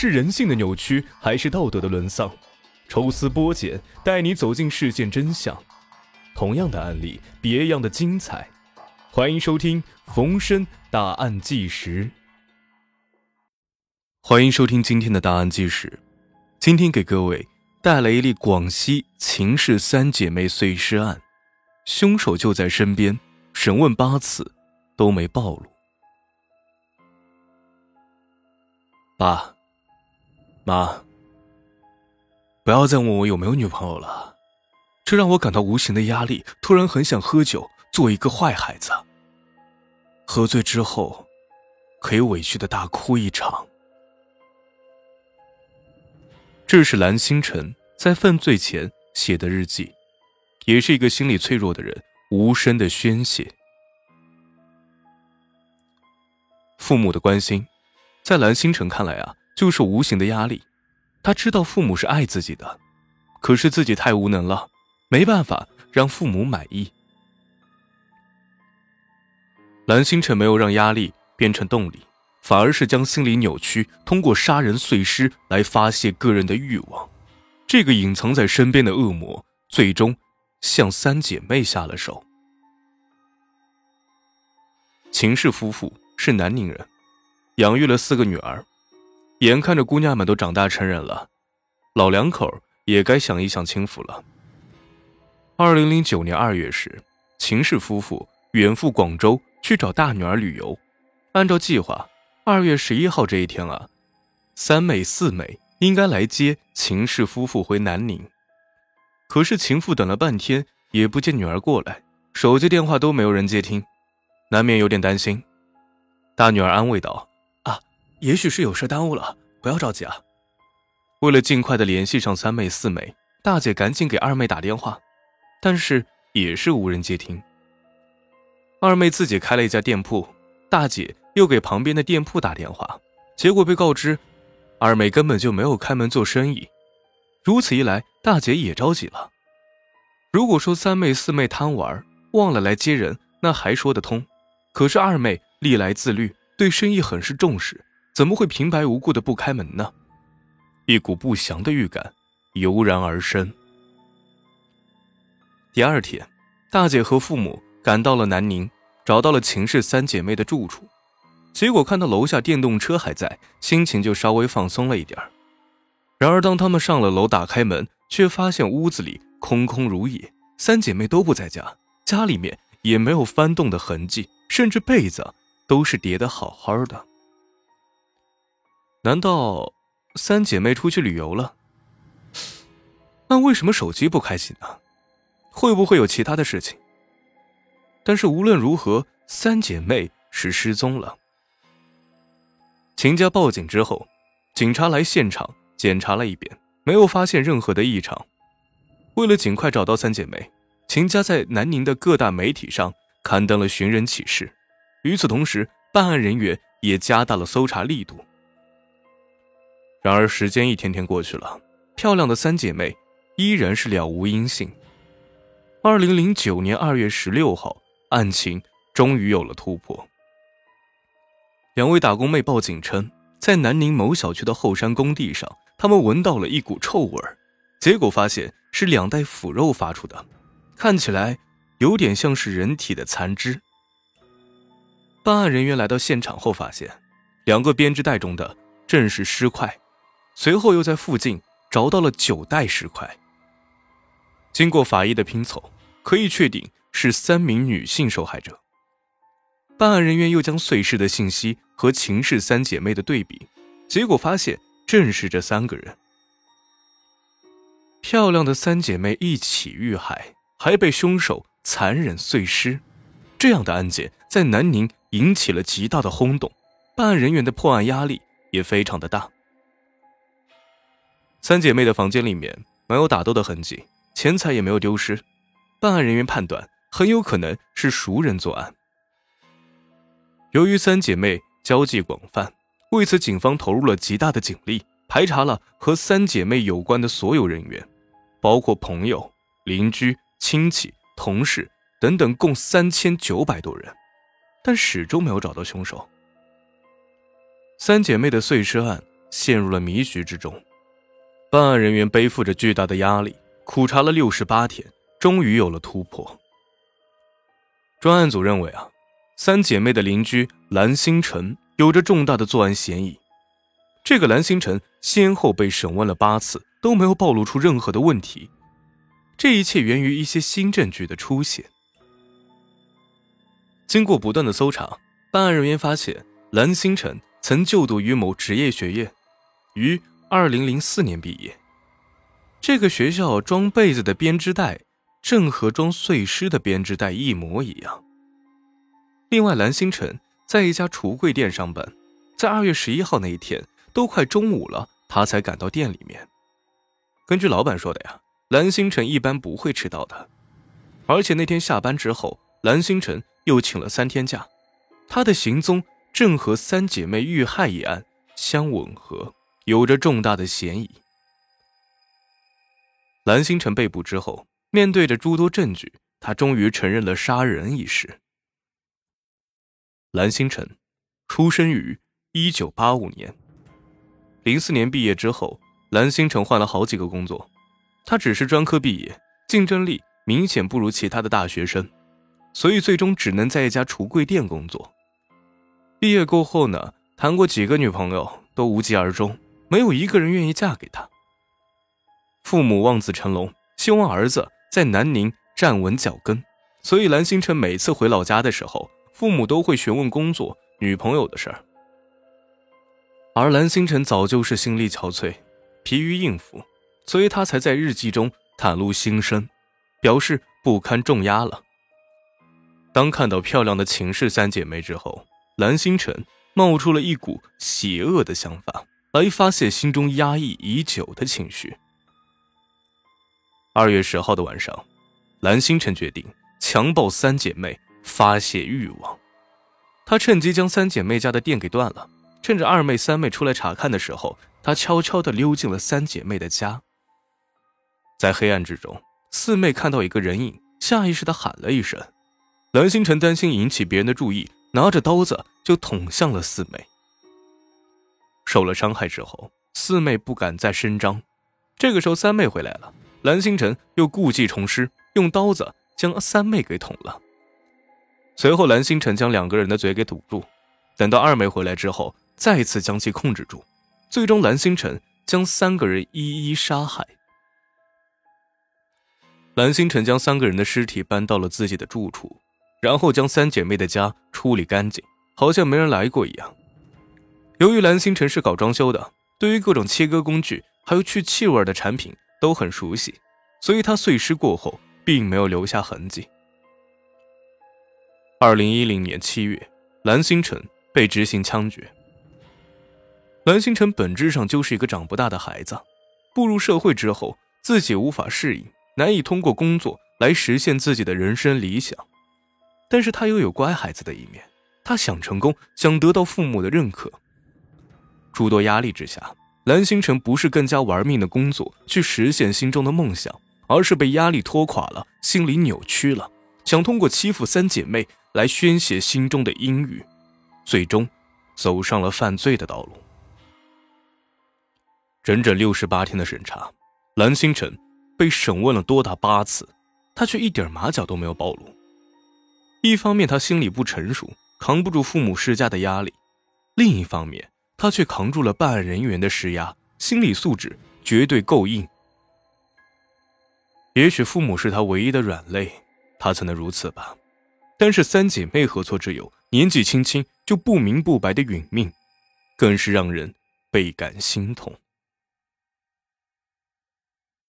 是人性的扭曲，还是道德的沦丧？抽丝剥茧，带你走进事件真相。同样的案例，别样的精彩。欢迎收听冯生大案纪实。欢迎收听今天的大案纪实。今天给各位带来一例广西秦氏三姐妹碎尸案，凶手就在身边，审问八次都没暴露。爸。妈，不要再问我有没有女朋友了，这让我感到无形的压力。突然很想喝酒，做一个坏孩子。喝醉之后，可以委屈的大哭一场。这是蓝星辰在犯罪前写的日记，也是一个心理脆弱的人无声的宣泄。父母的关心，在蓝星辰看来啊。就是无形的压力，他知道父母是爱自己的，可是自己太无能了，没办法让父母满意。蓝星辰没有让压力变成动力，反而是将心理扭曲，通过杀人碎尸来发泄个人的欲望。这个隐藏在身边的恶魔，最终向三姐妹下了手。秦氏夫妇是南宁人，养育了四个女儿。眼看着姑娘们都长大成人了，老两口也该享一享清福了。二零零九年二月时，秦氏夫妇远赴广州去找大女儿旅游。按照计划，二月十一号这一天啊，三妹四妹应该来接秦氏夫妇回南宁。可是秦父等了半天也不见女儿过来，手机电话都没有人接听，难免有点担心。大女儿安慰道。也许是有事耽误了，不要着急啊。为了尽快的联系上三妹四妹，大姐赶紧给二妹打电话，但是也是无人接听。二妹自己开了一家店铺，大姐又给旁边的店铺打电话，结果被告知二妹根本就没有开门做生意。如此一来，大姐也着急了。如果说三妹四妹贪玩，忘了来接人，那还说得通。可是二妹历来自律，对生意很是重视。怎么会平白无故的不开门呢？一股不祥的预感油然而生。第二天，大姐和父母赶到了南宁，找到了秦氏三姐妹的住处。结果看到楼下电动车还在，心情就稍微放松了一点然而，当他们上了楼，打开门，却发现屋子里空空如也，三姐妹都不在家，家里面也没有翻动的痕迹，甚至被子都是叠得好好的。难道三姐妹出去旅游了？那为什么手机不开机呢？会不会有其他的事情？但是无论如何，三姐妹是失踪了。秦家报警之后，警察来现场检查了一遍，没有发现任何的异常。为了尽快找到三姐妹，秦家在南宁的各大媒体上刊登了寻人启事。与此同时，办案人员也加大了搜查力度。然而，时间一天天过去了，漂亮的三姐妹依然是了无音信。二零零九年二月十六号，案情终于有了突破。两位打工妹报警称，在南宁某小区的后山工地上，他们闻到了一股臭味结果发现是两袋腐肉发出的，看起来有点像是人体的残肢。办案人员来到现场后，发现两个编织袋中的正是尸块。随后又在附近找到了九袋尸块。经过法医的拼凑，可以确定是三名女性受害者。办案人员又将碎尸的信息和秦氏三姐妹的对比，结果发现正是这三个人。漂亮的三姐妹一起遇害，还被凶手残忍碎尸，这样的案件在南宁引起了极大的轰动，办案人员的破案压力也非常的大。三姐妹的房间里面没有打斗的痕迹，钱财也没有丢失，办案人员判断很有可能是熟人作案。由于三姐妹交际广泛，为此警方投入了极大的警力，排查了和三姐妹有关的所有人员，包括朋友、邻居、亲戚、同事等等，共三千九百多人，但始终没有找到凶手。三姐妹的碎尸案。陷入了迷局之中。办案人员背负着巨大的压力，苦查了六十八天，终于有了突破。专案组认为啊，三姐妹的邻居蓝星辰有着重大的作案嫌疑。这个蓝星辰先后被审问了八次，都没有暴露出任何的问题。这一切源于一些新证据的出现。经过不断的搜查，办案人员发现蓝星辰曾就读于某职业学院，于二零零四年毕业。这个学校装被子的编织袋正和装碎尸的编织袋一模一样。另外，蓝星辰在一家橱柜店上班，在二月十一号那一天。都快中午了，他才赶到店里面。根据老板说的呀，蓝星辰一般不会迟到的，而且那天下班之后，蓝星辰又请了三天假，他的行踪正和三姐妹遇害一案相吻合，有着重大的嫌疑。蓝星辰被捕之后，面对着诸多证据，他终于承认了杀人一事。蓝星辰，出生于一九八五年。零四年毕业之后，蓝星辰换了好几个工作。他只是专科毕业，竞争力明显不如其他的大学生，所以最终只能在一家橱柜店工作。毕业过后呢，谈过几个女朋友都无疾而终，没有一个人愿意嫁给他。父母望子成龙，希望儿子在南宁站稳脚跟，所以蓝星辰每次回老家的时候，父母都会询问工作、女朋友的事儿。而蓝星辰早就是心力憔悴，疲于应付，所以他才在日记中袒露心声，表示不堪重压了。当看到漂亮的秦氏三姐妹之后，蓝星辰冒出了一股邪恶的想法，来发泄心中压抑已久的情绪。二月十号的晚上，蓝星辰决定强暴三姐妹，发泄欲望。他趁机将三姐妹家的电给断了。趁着二妹、三妹出来查看的时候，他悄悄地溜进了三姐妹的家。在黑暗之中，四妹看到一个人影，下意识地喊了一声。蓝星辰担心引起别人的注意，拿着刀子就捅向了四妹。受了伤害之后，四妹不敢再声张。这个时候，三妹回来了，蓝星辰又故技重施，用刀子将三妹给捅了。随后，蓝星辰将两个人的嘴给堵住。等到二妹回来之后，再次将其控制住，最终蓝星辰将三个人一一杀害。蓝星辰将三个人的尸体搬到了自己的住处，然后将三姐妹的家处理干净，好像没人来过一样。由于蓝星辰是搞装修的，对于各种切割工具还有去气味的产品都很熟悉，所以他碎尸过后并没有留下痕迹。二零一零年七月，蓝星辰被执行枪决。蓝星辰本质上就是一个长不大的孩子，步入社会之后，自己无法适应，难以通过工作来实现自己的人生理想。但是他又有乖孩子的一面，他想成功，想得到父母的认可。诸多压力之下，蓝星辰不是更加玩命的工作去实现心中的梦想，而是被压力拖垮了，心理扭曲了，想通过欺负三姐妹来宣泄心中的阴郁，最终走上了犯罪的道路。整整六十八天的审查，蓝星辰被审问了多达八次，他却一点马脚都没有暴露。一方面，他心理不成熟，扛不住父母施加的压力；另一方面，他却扛住了办案人员的施压，心理素质绝对够硬。也许父母是他唯一的软肋，他才能如此吧。但是三姐妹何错之有？年纪轻轻就不明不白的殒命，更是让人倍感心痛。